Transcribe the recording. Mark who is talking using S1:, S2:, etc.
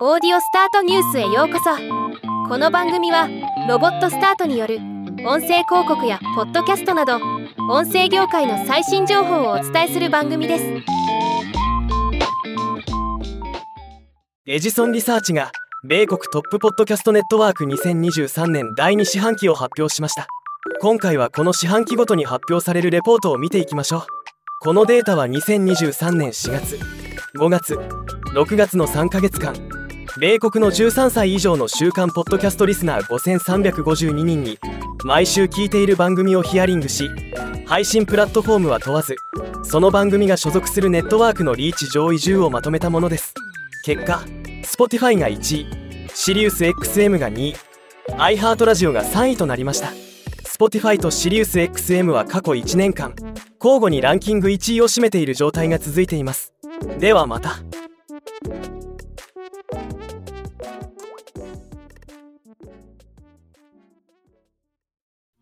S1: オーディオスタートニュースへようこそ。この番組はロボットスタートによる音声広告やポッドキャストなど音声業界の最新情報をお伝えする番組です。
S2: エジソンリサーチが米国トップポッドキャストネットワーク2023年第2四半期を発表しました。今回はこの四半期ごとに発表されるレポートを見ていきましょう。このデータは2023年4月5月6月の3ヶ月間。米国の13歳以上の週間ポッドキャストリスナー5352人に毎週聞いている番組をヒアリングし配信プラットフォームは問わずその番組が所属するネットワークのリーチ上位10をまとめたものです。結果 Spotify が1位 SiriusXM が2位 iHeartRadio が3位となりました。Spotify と SiriusXM は過去1年間交互にランキング1位を占めている状態が続いています。ではまた。